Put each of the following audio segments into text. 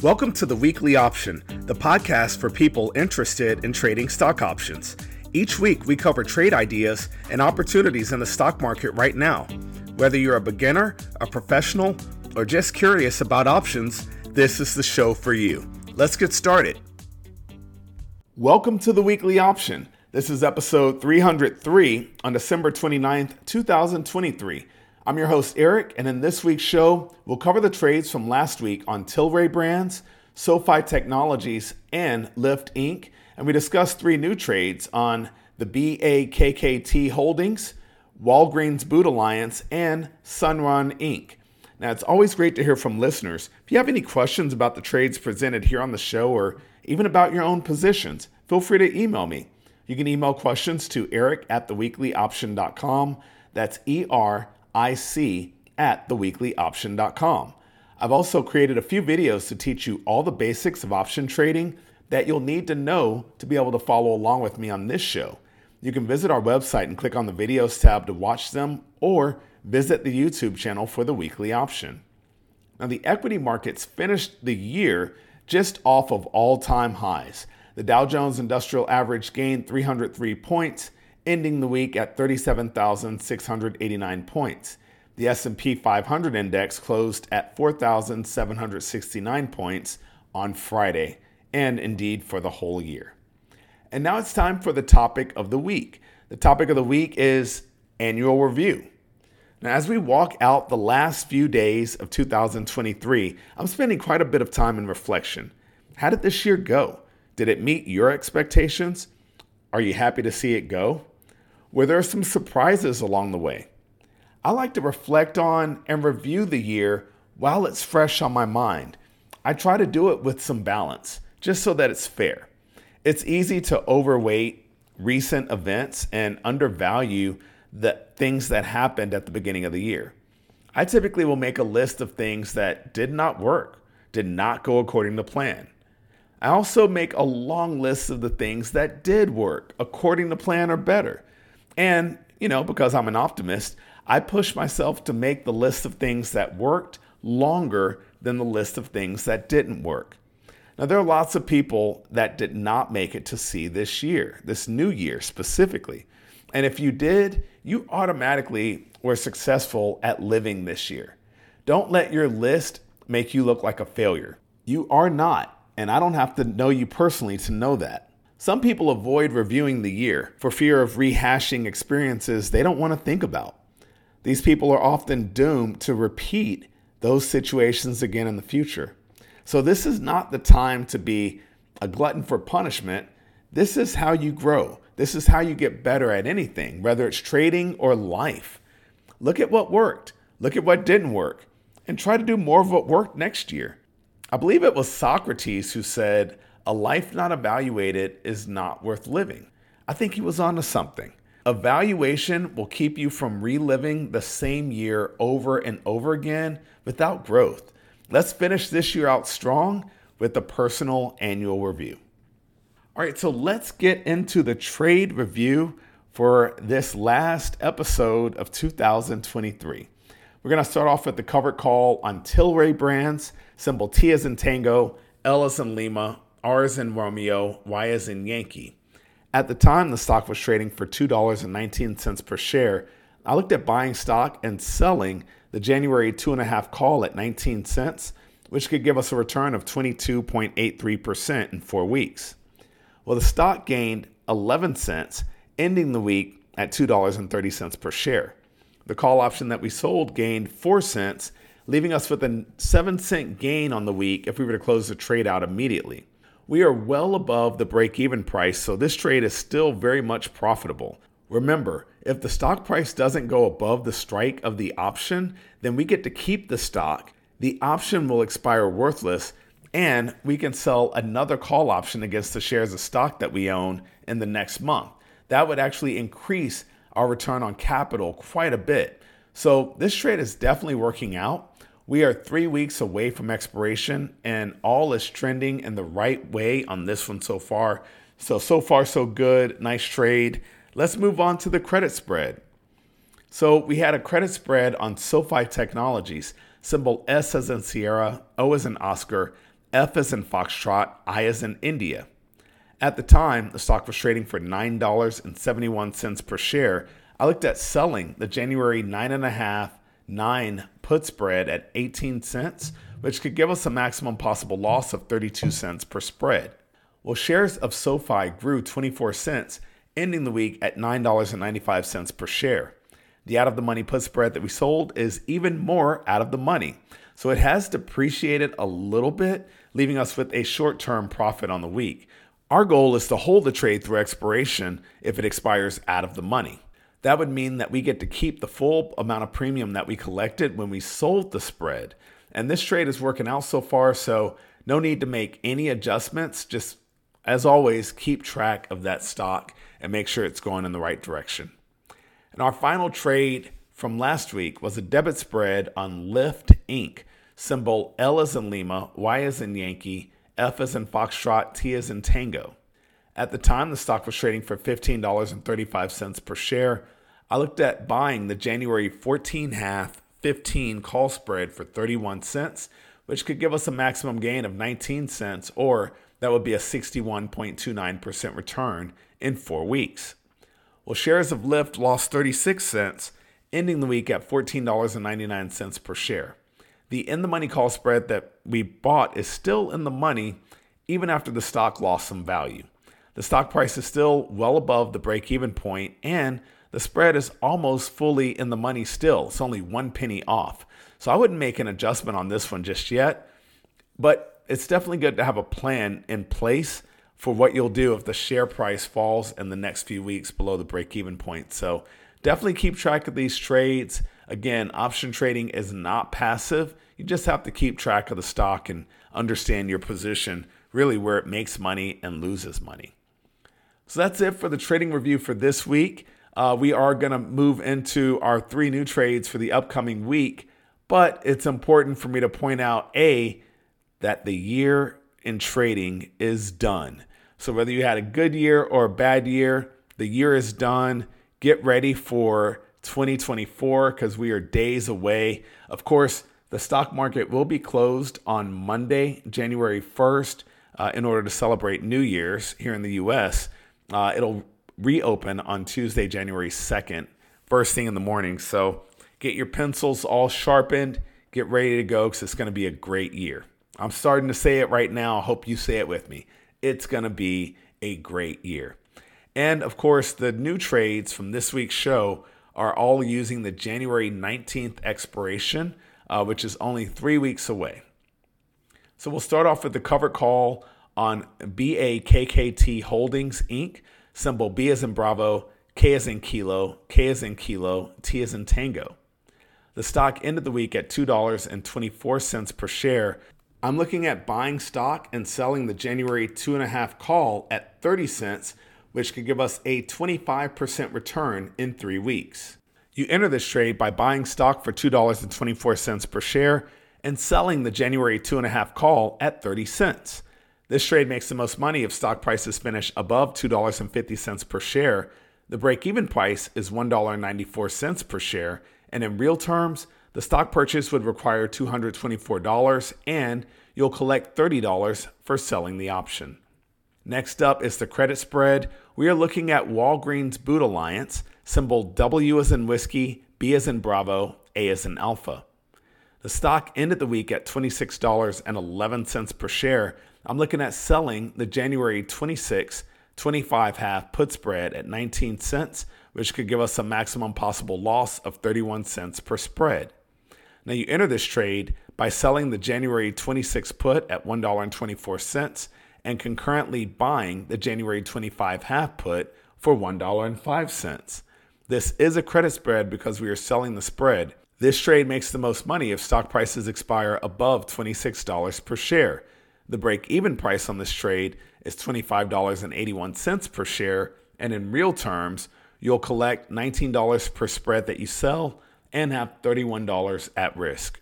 Welcome to the Weekly Option, the podcast for people interested in trading stock options. Each week, we cover trade ideas and opportunities in the stock market right now. Whether you're a beginner, a professional, or just curious about options, this is the show for you. Let's get started. Welcome to the Weekly Option. This is episode 303 on December 29th, 2023. I'm your host, Eric, and in this week's show, we'll cover the trades from last week on Tilray Brands, SoFi Technologies, and Lyft Inc. And we discuss three new trades on the BAKKT Holdings, Walgreens Boot Alliance, and Sunrun Inc. Now, it's always great to hear from listeners. If you have any questions about the trades presented here on the show or even about your own positions, feel free to email me. You can email questions to eric at theweeklyoption.com. That's E R IC at theweeklyoption.com. I've also created a few videos to teach you all the basics of option trading that you'll need to know to be able to follow along with me on this show. You can visit our website and click on the videos tab to watch them or visit the YouTube channel for the weekly option. Now, the equity markets finished the year just off of all time highs. The Dow Jones Industrial Average gained 303 points, ending the week at 37,689 points. The S&P 500 index closed at 4,769 points on Friday, and indeed for the whole year. And now it's time for the topic of the week. The topic of the week is annual review. Now, as we walk out the last few days of 2023, I'm spending quite a bit of time in reflection. How did this year go? Did it meet your expectations? Are you happy to see it go? Where there are some surprises along the way. I like to reflect on and review the year while it's fresh on my mind. I try to do it with some balance, just so that it's fair. It's easy to overweight recent events and undervalue the things that happened at the beginning of the year. I typically will make a list of things that did not work, did not go according to plan. I also make a long list of the things that did work according to plan or better. And, you know, because I'm an optimist, I push myself to make the list of things that worked longer than the list of things that didn't work. Now, there are lots of people that did not make it to see this year, this new year specifically. And if you did, you automatically were successful at living this year. Don't let your list make you look like a failure. You are not, and I don't have to know you personally to know that. Some people avoid reviewing the year for fear of rehashing experiences they don't want to think about. These people are often doomed to repeat those situations again in the future. So, this is not the time to be a glutton for punishment. This is how you grow. This is how you get better at anything, whether it's trading or life. Look at what worked, look at what didn't work, and try to do more of what worked next year. I believe it was Socrates who said, a life not evaluated is not worth living. I think he was onto something. Evaluation will keep you from reliving the same year over and over again without growth. Let's finish this year out strong with a personal annual review. All right, so let's get into the trade review for this last episode of 2023. We're going to start off with the cover call on Tilray Brands, symbol T as in Tango, L as in Lima, R is in Romeo, Y is in Yankee. At the time, the stock was trading for $2.19 per share. I looked at buying stock and selling the January two and a half call at 19 cents, which could give us a return of 22.83% in four weeks. Well, the stock gained 11 cents, ending the week at $2.30 per share. The call option that we sold gained 4 cents, leaving us with a 7 cent gain on the week if we were to close the trade out immediately. We are well above the break even price, so this trade is still very much profitable. Remember, if the stock price doesn't go above the strike of the option, then we get to keep the stock. The option will expire worthless, and we can sell another call option against the shares of stock that we own in the next month. That would actually increase our return on capital quite a bit. So, this trade is definitely working out. We are three weeks away from expiration, and all is trending in the right way on this one so far. So, so far, so good. Nice trade. Let's move on to the credit spread. So, we had a credit spread on SoFi Technologies, symbol S as in Sierra, O as in Oscar, F as in Foxtrot, I as in India. At the time, the stock was trading for $9.71 per share. I looked at selling the January 9.5 9 put spread at 18 cents, which could give us a maximum possible loss of 32 cents per spread. Well, shares of SoFi grew 24 cents, ending the week at $9.95 per share. The out of the money put spread that we sold is even more out of the money. So it has depreciated a little bit, leaving us with a short term profit on the week. Our goal is to hold the trade through expiration if it expires out of the money. That would mean that we get to keep the full amount of premium that we collected when we sold the spread. And this trade is working out so far, so no need to make any adjustments. Just as always, keep track of that stock and make sure it's going in the right direction. And our final trade from last week was a debit spread on Lyft Inc., symbol L as in Lima, Y as in Yankee, F as in Foxtrot, T as in Tango. At the time, the stock was trading for $15.35 per share. I looked at buying the January 14 half 15 call spread for 31 cents, which could give us a maximum gain of 19 cents, or that would be a 61.29% return in four weeks. Well, shares of Lyft lost 36 cents, ending the week at $14.99 per share. The in the money call spread that we bought is still in the money even after the stock lost some value. The stock price is still well above the break even point, and the spread is almost fully in the money still. It's only one penny off. So I wouldn't make an adjustment on this one just yet, but it's definitely good to have a plan in place for what you'll do if the share price falls in the next few weeks below the break even point. So definitely keep track of these trades. Again, option trading is not passive. You just have to keep track of the stock and understand your position, really where it makes money and loses money. So that's it for the trading review for this week. Uh, we are going to move into our three new trades for the upcoming week, but it's important for me to point out A, that the year in trading is done. So whether you had a good year or a bad year, the year is done. Get ready for 2024 because we are days away. Of course, the stock market will be closed on Monday, January 1st, uh, in order to celebrate New Year's here in the US. Uh, it'll reopen on Tuesday, January 2nd, first thing in the morning. So get your pencils all sharpened, get ready to go because it's going to be a great year. I'm starting to say it right now. I hope you say it with me. It's going to be a great year. And of course, the new trades from this week's show are all using the January 19th expiration, uh, which is only three weeks away. So we'll start off with the cover call on BAKKT Holdings Inc., symbol B as in Bravo, K as in Kilo, K as in Kilo, T as in Tango. The stock ended the week at $2.24 per share. I'm looking at buying stock and selling the January 2.5 call at 30 cents, which could give us a 25% return in three weeks. You enter this trade by buying stock for $2.24 per share and selling the January 2.5 call at 30 cents. This trade makes the most money if stock prices finish above $2.50 per share. The break even price is $1.94 per share, and in real terms, the stock purchase would require $224 and you'll collect $30 for selling the option. Next up is the credit spread. We are looking at Walgreens Boot Alliance, symbol W as in whiskey, B as in Bravo, A as in Alpha. The stock ended the week at $26.11 per share, I'm looking at selling the January 26, 25 half put spread at 19 cents, which could give us a maximum possible loss of 31 cents per spread. Now you enter this trade by selling the January 26 put at $1.24 and concurrently buying the January 25 half put for $1.05. This is a credit spread because we are selling the spread. This trade makes the most money if stock prices expire above $26 per share. The break even price on this trade is $25.81 per share, and in real terms, you'll collect $19 per spread that you sell and have $31 at risk.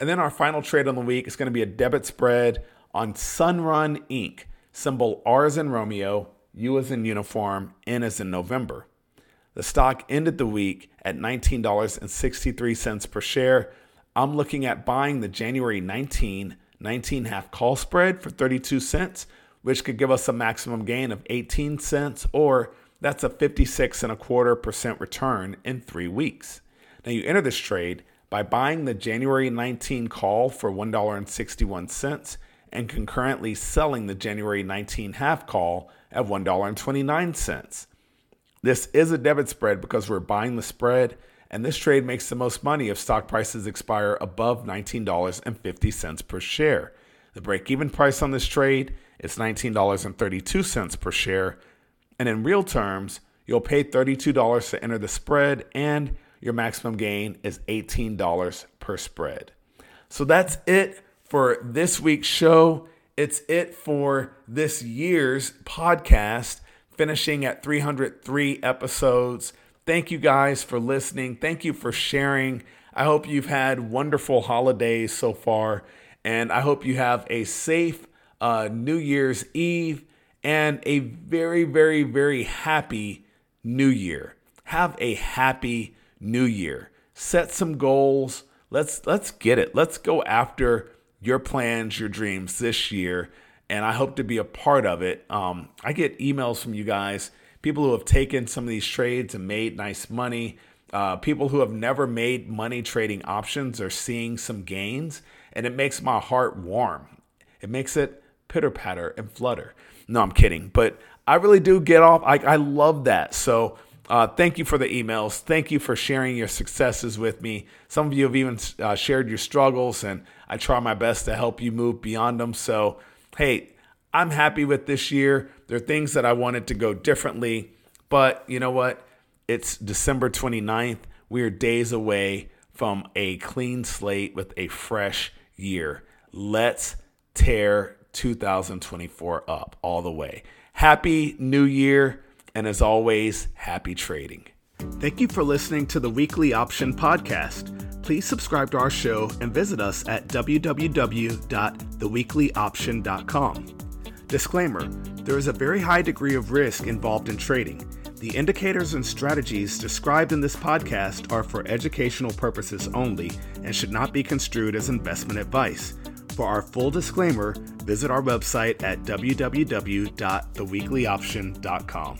And then our final trade on the week is going to be a debit spread on Sunrun Inc., symbol R as in Romeo, U as in uniform, N as in November. The stock ended the week at $19.63 per share. I'm looking at buying the January 19 19 half call spread for 32 cents, which could give us a maximum gain of 18 cents, or that's a 56 and a quarter percent return in three weeks. Now you enter this trade by buying the January 19 call for $1.61 and concurrently selling the January 19 half call at $1.29. This is a debit spread because we're buying the spread, and this trade makes the most money if stock prices expire above $19.50 per share. The break even price on this trade is $19.32 per share, and in real terms, you'll pay $32 to enter the spread, and your maximum gain is $18 per spread. So that's it for this week's show. It's it for this year's podcast, finishing at 303 episodes. Thank you guys for listening. Thank you for sharing. I hope you've had wonderful holidays so far, and I hope you have a safe uh, New Year's Eve and a very, very, very happy New Year. Have a happy New Year. Set some goals. Let's let's get it. Let's go after your plans, your dreams this year, and I hope to be a part of it. Um, I get emails from you guys, people who have taken some of these trades and made nice money. Uh, people who have never made money trading options are seeing some gains, and it makes my heart warm. It makes it pitter patter and flutter. No, I'm kidding, but I really do get off. I, I love that. So uh, thank you for the emails. Thank you for sharing your successes with me. Some of you have even uh, shared your struggles, and I try my best to help you move beyond them. So, hey, I'm happy with this year. There are things that I wanted to go differently, but you know what? It's December 29th. We are days away from a clean slate with a fresh year. Let's tear 2024 up all the way. Happy New Year. And as always, happy trading. Thank you for listening to the Weekly Option Podcast. Please subscribe to our show and visit us at www.theweeklyoption.com. Disclaimer There is a very high degree of risk involved in trading. The indicators and strategies described in this podcast are for educational purposes only and should not be construed as investment advice. For our full disclaimer, visit our website at www.theweeklyoption.com.